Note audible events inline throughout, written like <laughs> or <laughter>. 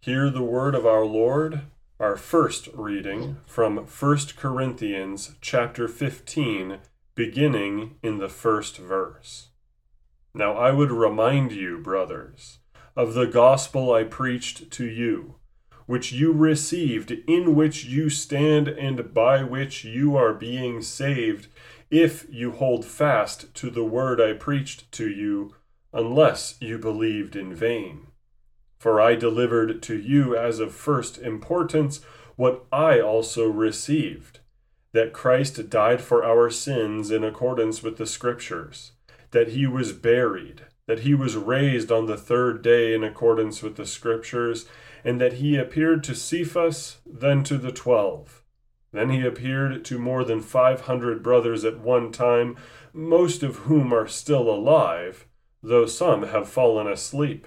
Hear the word of our Lord, our first reading from 1 Corinthians chapter 15, beginning in the first verse. Now I would remind you, brothers, of the gospel I preached to you, which you received, in which you stand, and by which you are being saved, if you hold fast to the word I preached to you, unless you believed in vain. For I delivered to you as of first importance what I also received that Christ died for our sins in accordance with the Scriptures, that he was buried that he was raised on the third day in accordance with the Scriptures, and that he appeared to Cephas, then to the twelve. Then he appeared to more than five hundred brothers at one time, most of whom are still alive, though some have fallen asleep.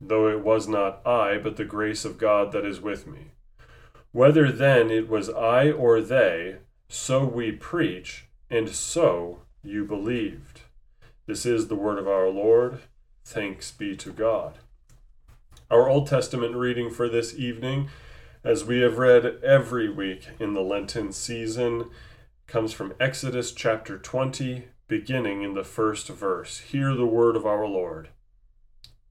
though it was not I, but the grace of God that is with me. Whether then it was I or they, so we preach, and so you believed. This is the word of our Lord. Thanks be to God. Our Old Testament reading for this evening, as we have read every week in the Lenten season, comes from Exodus chapter 20, beginning in the first verse. Hear the word of our Lord.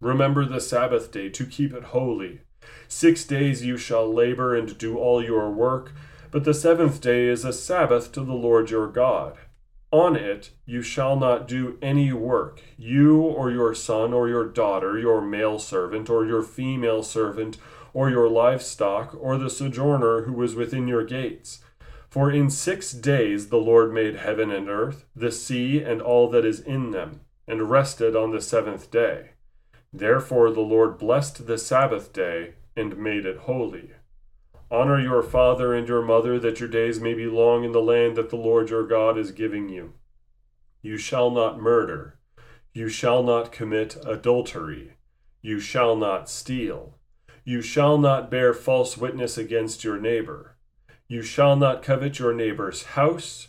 Remember the Sabbath day to keep it holy. Six days you shall labor and do all your work, but the seventh day is a Sabbath to the Lord your God. On it you shall not do any work, you or your son or your daughter, your male servant or your female servant, or your livestock, or the sojourner who is within your gates. For in six days the Lord made heaven and earth, the sea, and all that is in them, and rested on the seventh day. Therefore the Lord blessed the Sabbath day, and made it holy. Honor your father and your mother, that your days may be long in the land that the Lord your God is giving you. You shall not murder. You shall not commit adultery. You shall not steal. You shall not bear false witness against your neighbor. You shall not covet your neighbor's house.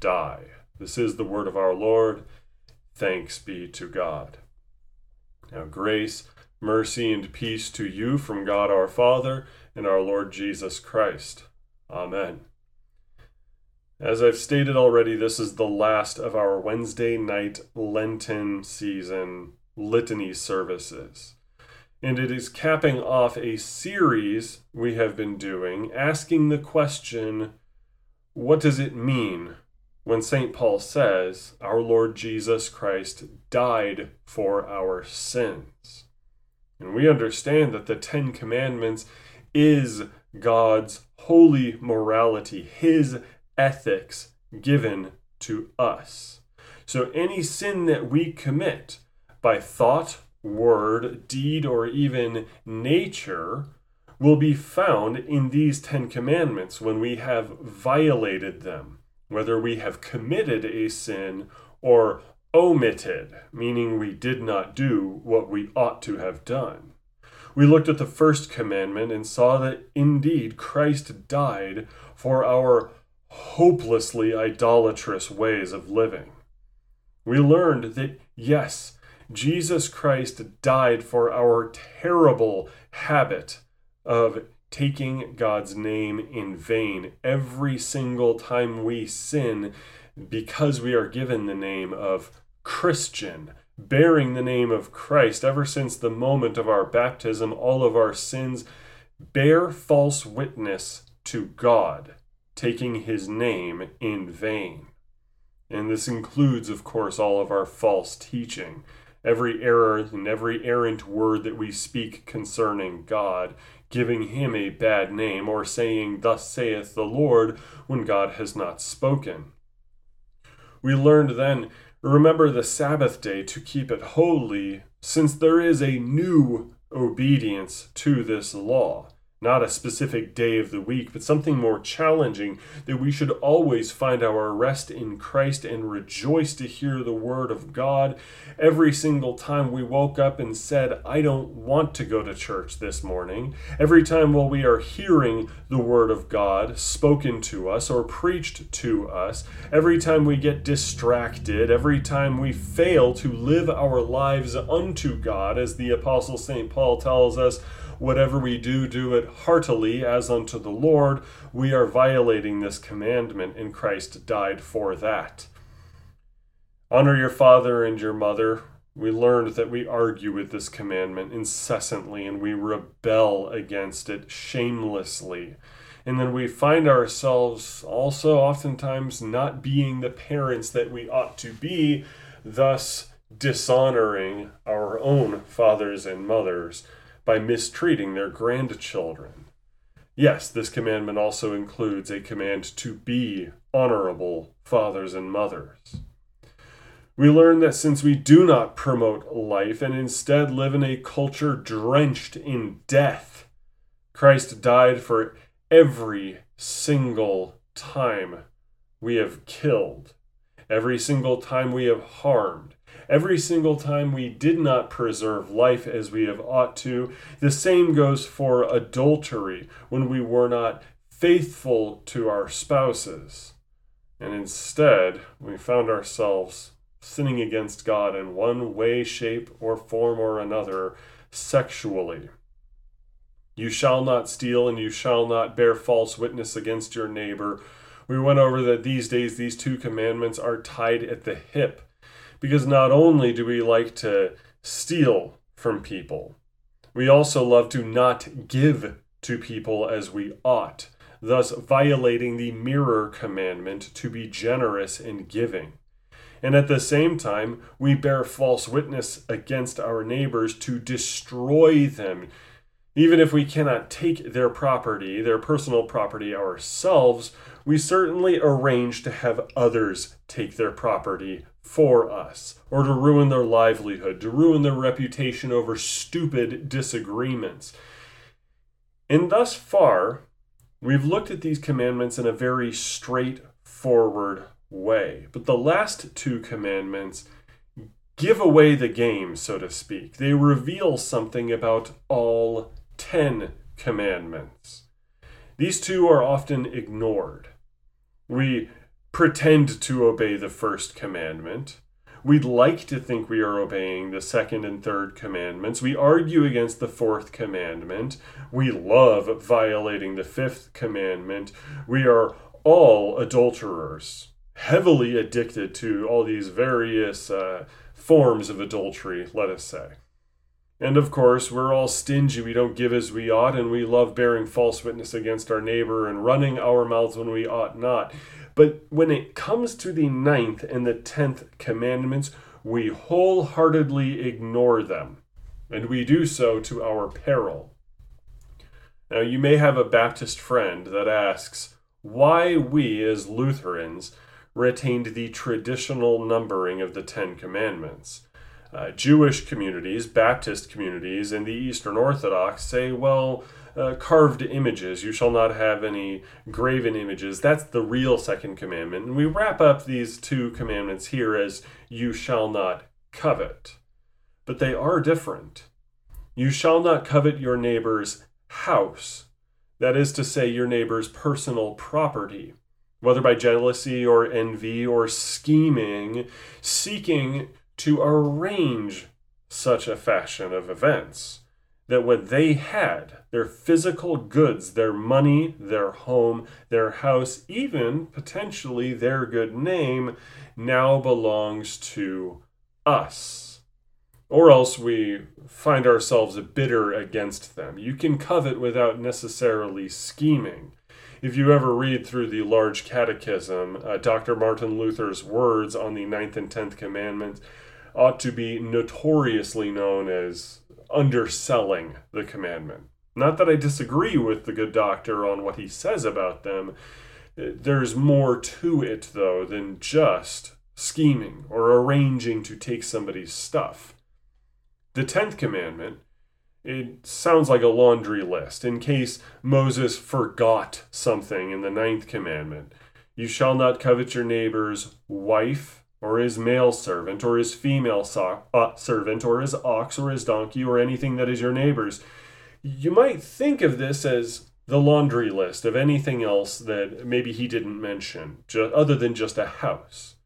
die. This is the word of our Lord. Thanks be to God. Now, grace, mercy, and peace to you from God our Father and our Lord Jesus Christ. Amen. As I've stated already, this is the last of our Wednesday night Lenten season litany services. And it is capping off a series we have been doing, asking the question what does it mean when St. Paul says our Lord Jesus Christ died for our sins? And we understand that the Ten Commandments is God's holy morality, his ethics given to us. So any sin that we commit by thought, word, deed, or even nature will be found in these Ten Commandments when we have violated them, whether we have committed a sin or omitted, meaning we did not do what we ought to have done. We looked at the first commandment and saw that indeed Christ died for our hopelessly idolatrous ways of living. We learned that, yes, Jesus Christ died for our terrible habit of taking God's name in vain every single time we sin because we are given the name of Christian, bearing the name of Christ. Ever since the moment of our baptism, all of our sins bear false witness to God, taking his name in vain. And this includes, of course, all of our false teaching every error and every errant word that we speak concerning God, giving him a bad name, or saying, Thus saith the Lord, when God has not spoken. We learned then, remember the Sabbath day to keep it holy, since there is a new obedience to this law not a specific day of the week, but something more challenging, that we should always find our rest in Christ and rejoice to hear the word of God. Every single time we woke up and said, I don't want to go to church this morning, every time while we are hearing the word of God spoken to us or preached to us, every time we get distracted, every time we fail to live our lives unto God, as the Apostle St. Paul tells us, whatever we do, do it heartily as unto the Lord, we are violating this commandment, and Christ died for that. Honor your father and your mother. We learned that we argue with this commandment incessantly and we rebel against it shamelessly. And then we find ourselves also oftentimes not being the parents that we ought to be, thus dishonoring our own fathers and mothers by mistreating their grandchildren. Yes, this commandment also includes a command to be honorable fathers and mothers. We learn that since we do not promote life and instead live in a culture drenched in death, Christ died for every single time we have killed, every single time we have harmed, every single time we did not preserve life as we have ought to. The same goes for adultery when we were not faithful to our spouses. And instead, we found ourselves sinning against God in one way, shape, or form or another sexually. You shall not steal, and you shall not bear false witness against your neighbor. We went over that these days these two commandments are tied at the hip because not only do we like to steal from people, we also love to not give to people as we ought, thus violating the mirror commandment to be generous in giving. And at the same time, we bear false witness against our neighbors to destroy them. Even if we cannot take their property, their personal property ourselves, we certainly arrange to have others take their property for us, or to ruin their livelihood, to ruin their reputation over stupid disagreements. And thus far, we've looked at these commandments in a very straightforward way. But the last two commandments give away the game, so to speak. They reveal something about all ten commandments. These two are often ignored. We pretend to obey the first commandment. We'd like to think we are obeying the second and third commandments. We argue against the fourth commandment. We love violating the fifth commandment. We are all adulterers, heavily addicted to all these various uh, forms of adultery, let us say. And of course, we're all stingy. We don't give as we ought, and we love bearing false witness against our neighbor and running our mouths when we ought not. But when it comes to the ninth and the tenth commandments, we wholeheartedly ignore them, and we do so to our peril. Now, you may have a Baptist friend that asks why we, as Lutherans, retained the traditional numbering of the Ten Commandments. Uh, Jewish communities, Baptist communities, and the Eastern Orthodox say, well, uh, carved images. You shall not have any graven images. That's the real second commandment. And we wrap up these two commandments here as you shall not covet. But they are different. You shall not covet your neighbor's house. That is to say, your neighbor's personal property, whether by jealousy or envy or scheming, seeking to arrange such a fashion of events that what they had, their physical goods, their money, their home, their house, even potentially their good name, now belongs to us. Or else we find ourselves bitter against them. You can covet without necessarily scheming. If you ever read through the Large Catechism, uh, Dr. Martin Luther's words on the ninth and tenth commandments ought to be notoriously known as underselling the commandment. Not that I disagree with the good doctor on what he says about them. There's more to it, though, than just scheming or arranging to take somebody's stuff. The tenth commandment, it sounds like a laundry list in case Moses forgot something in the ninth commandment. You shall not covet your neighbor's wife, or his male servant, or his female so- uh, servant, or his ox, or his donkey, or anything that is your neighbor's. You might think of this as the laundry list of anything else that maybe he didn't mention, other than just a house.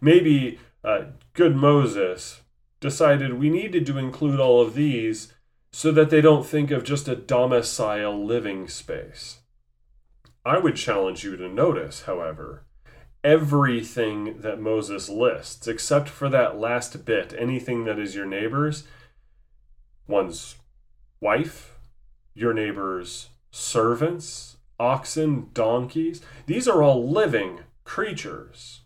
Maybe uh, good Moses decided we needed to include all of these so that they don't think of just a domicile living space. I would challenge you to notice, however, everything that Moses lists, except for that last bit, anything that is your neighbor's, one's wife, your neighbor's servants, oxen, donkeys. These are all living creatures.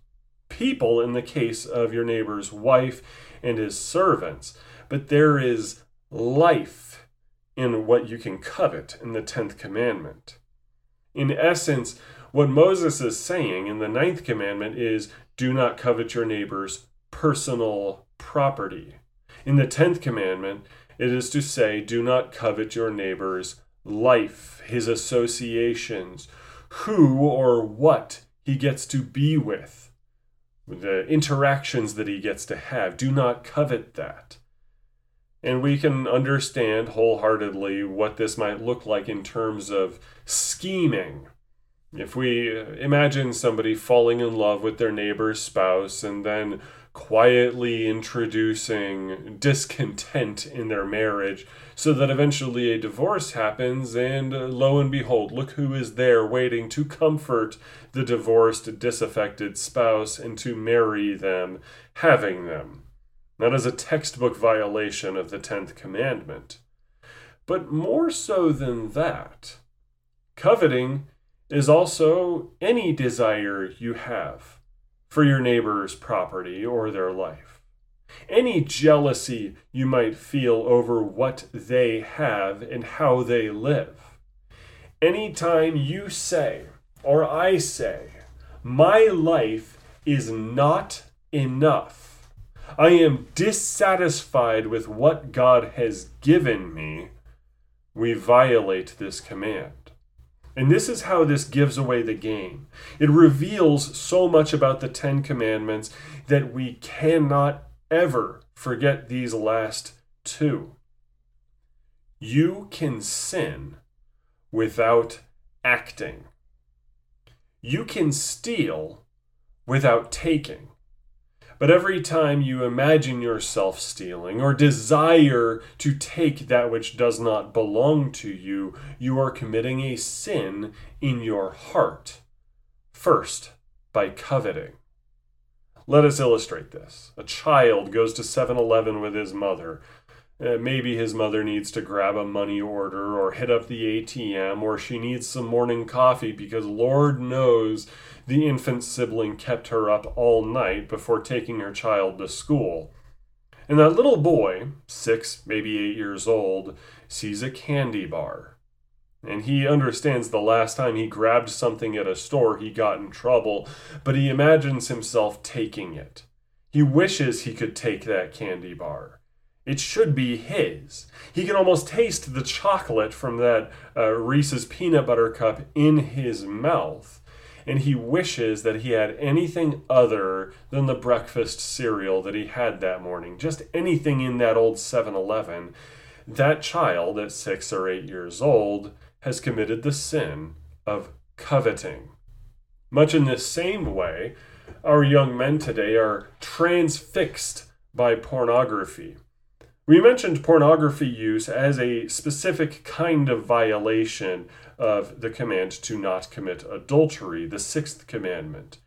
People in the case of your neighbor's wife and his servants. But there is life in what you can covet in the 10th commandment. In essence, what Moses is saying in the ninth commandment is do not covet your neighbor's personal property. In the tenth commandment, it is to say, do not covet your neighbor's life, his associations, who or what he gets to be with, the interactions that he gets to have. Do not covet that. And we can understand wholeheartedly what this might look like in terms of scheming if we imagine somebody falling in love with their neighbor's spouse and then quietly introducing discontent in their marriage so that eventually a divorce happens and uh, lo and behold look who is there waiting to comfort the divorced disaffected spouse and to marry them having them. That is a textbook violation of the 10th commandment. But more so than that coveting is also any desire you have for your neighbor's property or their life. Any jealousy you might feel over what they have and how they live. Anytime you say, or I say, my life is not enough, I am dissatisfied with what God has given me, we violate this command. And this is how this gives away the game. It reveals so much about the Ten Commandments that we cannot ever forget these last two. You can sin without acting. You can steal without taking. But every time you imagine yourself stealing or desire to take that which does not belong to you, you are committing a sin in your heart. First, by coveting. Let us illustrate this. A child goes to 7 Eleven with his mother. Uh, maybe his mother needs to grab a money order or hit up the ATM, or she needs some morning coffee because Lord knows the infant sibling kept her up all night before taking her child to school. And that little boy, six, maybe eight years old, sees a candy bar. And he understands the last time he grabbed something at a store, he got in trouble, but he imagines himself taking it. He wishes he could take that candy bar. It should be his. He can almost taste the chocolate from that uh, Reese's peanut butter cup in his mouth. And he wishes that he had anything other than the breakfast cereal that he had that morning, just anything in that old 7 Eleven. That child at six or eight years old has committed the sin of coveting. Much in the same way, our young men today are transfixed by pornography. We mentioned pornography use as a specific kind of violation of the command to not commit adultery, the sixth commandment.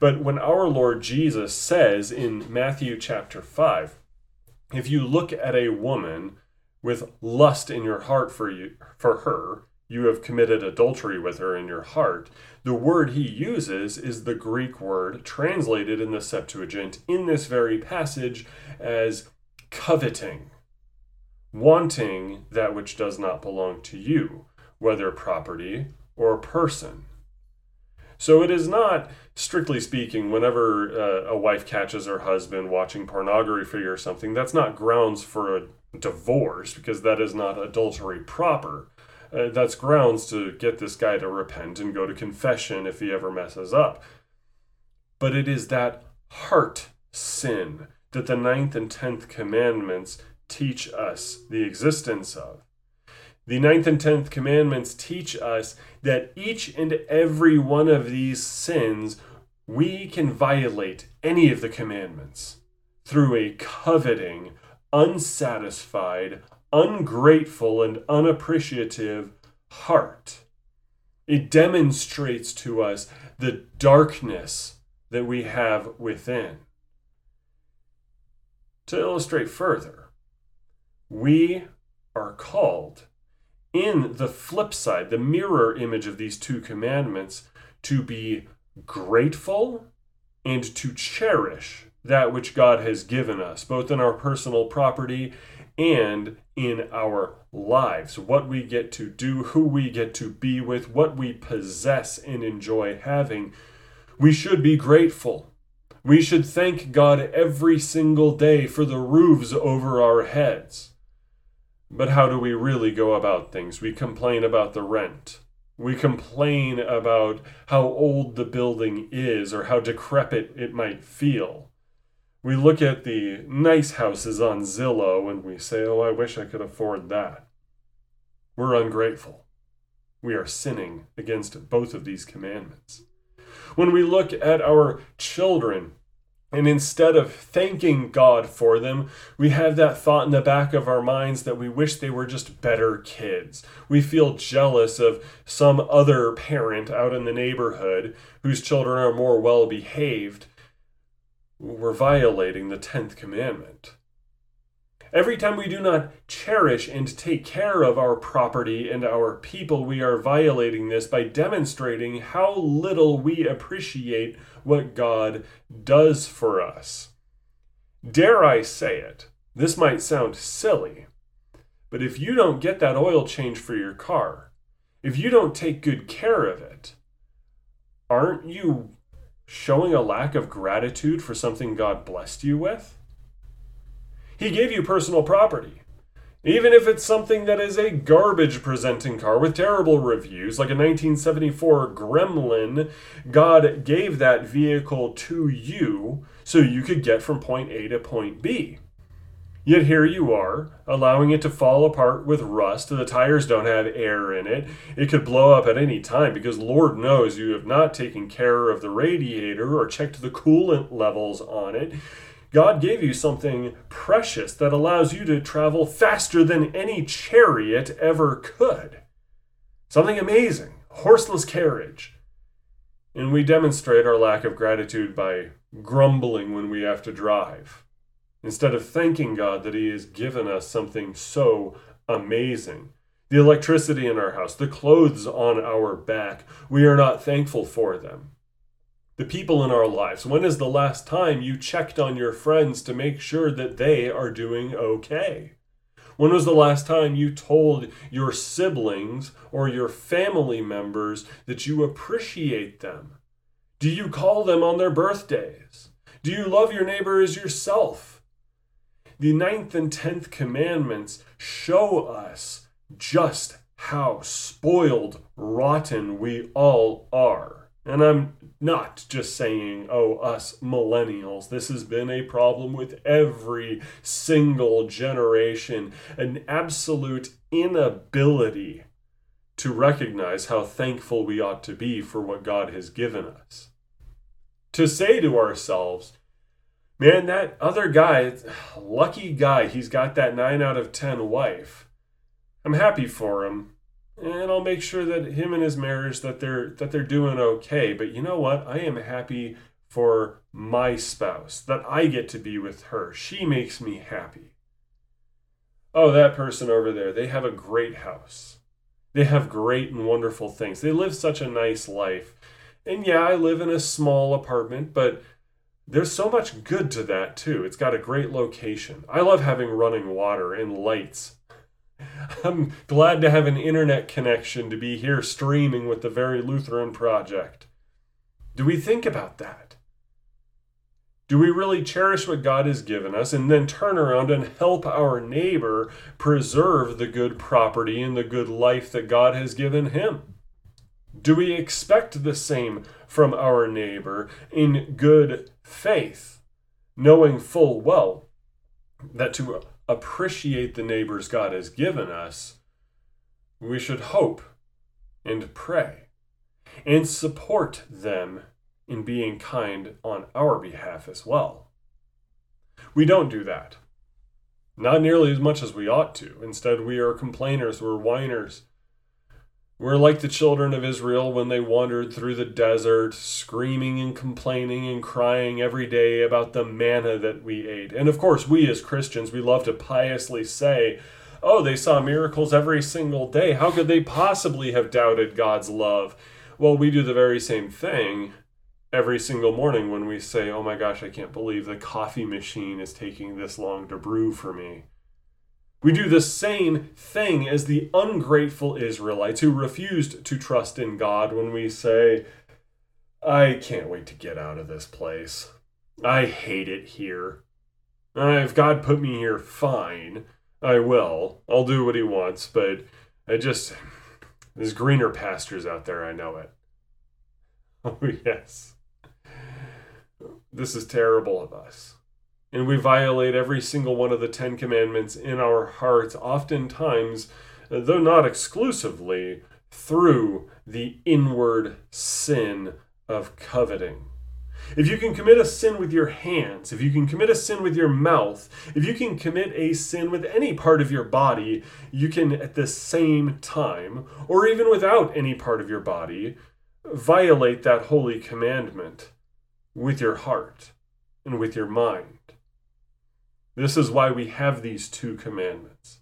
But when our Lord Jesus says in Matthew chapter 5, if you look at a woman with lust in your heart for you for her, you have committed adultery with her in your heart. The word he uses is the Greek word translated in the Septuagint in this very passage as coveting, wanting that which does not belong to you, whether property or person. So it is not, strictly speaking, whenever uh, a wife catches her husband watching pornography or something, that's not grounds for a divorce because that is not adultery proper uh, that's grounds to get this guy to repent and go to confession if he ever messes up. But it is that heart sin that the ninth and tenth commandments teach us the existence of. The ninth and tenth commandments teach us that each and every one of these sins we can violate any of the commandments through a coveting, unsatisfied, ungrateful and unappreciative heart. It demonstrates to us the darkness that we have within. To illustrate further, we are called in the flip side, the mirror image of these two commandments, to be grateful and to cherish that which God has given us, both in our personal property and in our lives, what we get to do, who we get to be with, what we possess and enjoy having. We should be grateful. We should thank God every single day for the roofs over our heads. But how do we really go about things? We complain about the rent. We complain about how old the building is or how decrepit it might feel. We look at the nice houses on Zillow and we say, oh, I wish I could afford that. We're ungrateful. We are sinning against both of these commandments. When we look at our children, and instead of thanking God for them, we have that thought in the back of our minds that we wish they were just better kids. We feel jealous of some other parent out in the neighborhood whose children are more well behaved we're violating the 10th commandment. Every time we do not cherish and take care of our property and our people, we are violating this by demonstrating how little we appreciate what God does for us. Dare I say it, this might sound silly, but if you don't get that oil change for your car, if you don't take good care of it, aren't you showing a lack of gratitude for something God blessed you with? He gave you personal property. Even if it's something that is a garbage presenting car with terrible reviews, like a 1974 Gremlin, God gave that vehicle to you so you could get from point A to point B. Yet here you are, allowing it to fall apart with rust. The tires don't have air in it. It could blow up at any time because Lord knows you have not taken care of the radiator or checked the coolant levels on it. God gave you something precious that allows you to travel faster than any chariot ever could. Something amazing, horseless carriage. And we demonstrate our lack of gratitude by grumbling when we have to drive instead of thanking God that He has given us something so amazing. The electricity in our house, the clothes on our back, we are not thankful for them. The people in our lives, when is the last time you checked on your friends to make sure that they are doing okay? When was the last time you told your siblings or your family members that you appreciate them? Do you call them on their birthdays? Do you love your neighbor as yourself? The ninth and tenth commandments show us just how spoiled, rotten we all are. And I'm not just saying, oh, us millennials. This has been a problem with every single generation, an absolute inability to recognize how thankful we ought to be for what God has given us. To say to ourselves, man, that other guy, lucky guy, he's got that 9 out of 10 wife. I'm happy for him and I'll make sure that him and his marriage that they're that they're doing okay. But you know what? I am happy for my spouse that I get to be with her. She makes me happy. Oh, that person over there, they have a great house. They have great and wonderful things. They live such a nice life. And yeah, I live in a small apartment, but there's so much good to that too. It's got a great location. I love having running water and lights <laughs> I'm glad to have an internet connection to be here streaming with the Very Lutheran Project. Do we think about that? Do we really cherish what God has given us and then turn around and help our neighbor preserve the good property and the good life that God has given him? Do we expect the same from our neighbor in good faith, knowing full well that to appreciate the neighbors God has given us, we should hope and pray and support them in being kind on our behalf as well. We don't do that. Not nearly as much as we ought to. Instead, we are complainers, we're whiners, we're like the children of Israel when they wandered through the desert, screaming and complaining and crying every day about the manna that we ate. And of course, we as Christians, we love to piously say, oh, they saw miracles every single day. How could they possibly have doubted God's love? Well, we do the very same thing every single morning when we say, oh my gosh, I can't believe the coffee machine is taking this long to brew for me. We do the same thing as the ungrateful Israelites who refused to trust in God when we say, I can't wait to get out of this place. I hate it here. Uh, if God put me here, fine. I will. I'll do what He wants, but I just. There's greener pastures out there, I know it. <laughs> Oh, yes. This is terrible of us and we violate every single one of the Ten Commandments in our hearts, oftentimes, though not exclusively, through the inward sin of coveting. If you can commit a sin with your hands, if you can commit a sin with your mouth, if you can commit a sin with any part of your body, you can at the same time, or even without any part of your body, violate that holy commandment with your heart and with your mind. This is why we have these two commandments.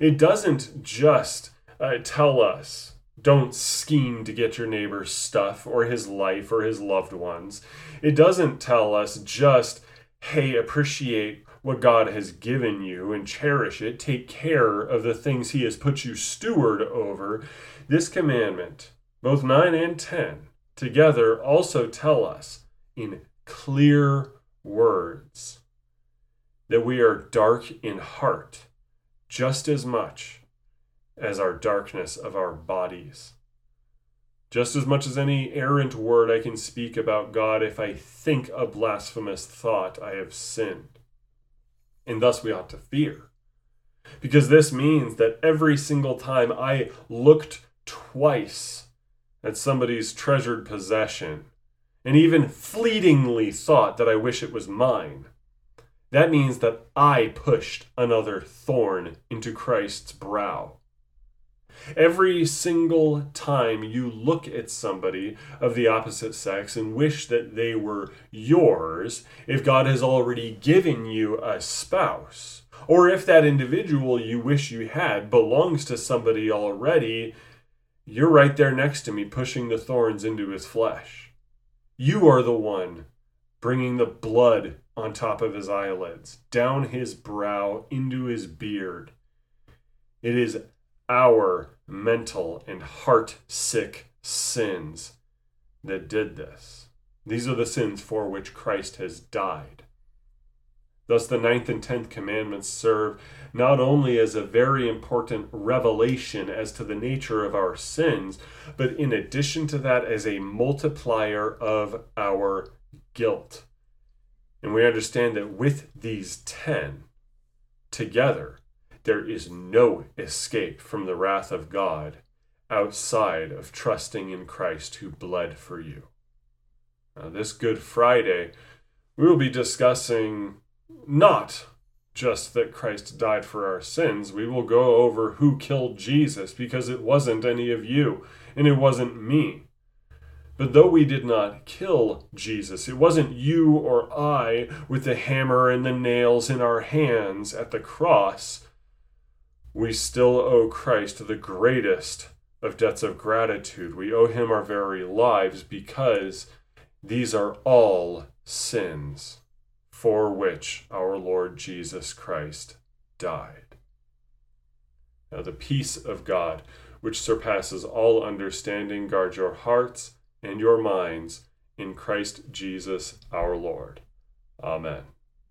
It doesn't just uh, tell us don't scheme to get your neighbor's stuff or his life or his loved ones. It doesn't tell us just, hey, appreciate what God has given you and cherish it. Take care of the things He has put you steward over. This commandment, both 9 and 10, together also tell us in clear words that we are dark in heart just as much as our darkness of our bodies. Just as much as any errant word I can speak about God, if I think a blasphemous thought, I have sinned. And thus we ought to fear. Because this means that every single time I looked twice at somebody's treasured possession, and even fleetingly thought that I wish it was mine, that means that I pushed another thorn into Christ's brow. Every single time you look at somebody of the opposite sex and wish that they were yours, if God has already given you a spouse, or if that individual you wish you had belongs to somebody already, you're right there next to me pushing the thorns into his flesh. You are the one bringing the blood on top of his eyelids, down his brow, into his beard. It is our mental and heart sick sins that did this. These are the sins for which Christ has died. Thus, the ninth and tenth commandments serve not only as a very important revelation as to the nature of our sins, but in addition to that, as a multiplier of our guilt. And we understand that with these ten together, there is no escape from the wrath of God outside of trusting in Christ who bled for you. Now, this Good Friday, we will be discussing not just that Christ died for our sins. We will go over who killed Jesus because it wasn't any of you and it wasn't me. But though we did not kill Jesus, it wasn't you or I with the hammer and the nails in our hands at the cross, we still owe Christ the greatest of debts of gratitude. We owe him our very lives because these are all sins for which our Lord Jesus Christ died. Now, the peace of God, which surpasses all understanding, guard your hearts and your minds in Christ Jesus our Lord. Amen.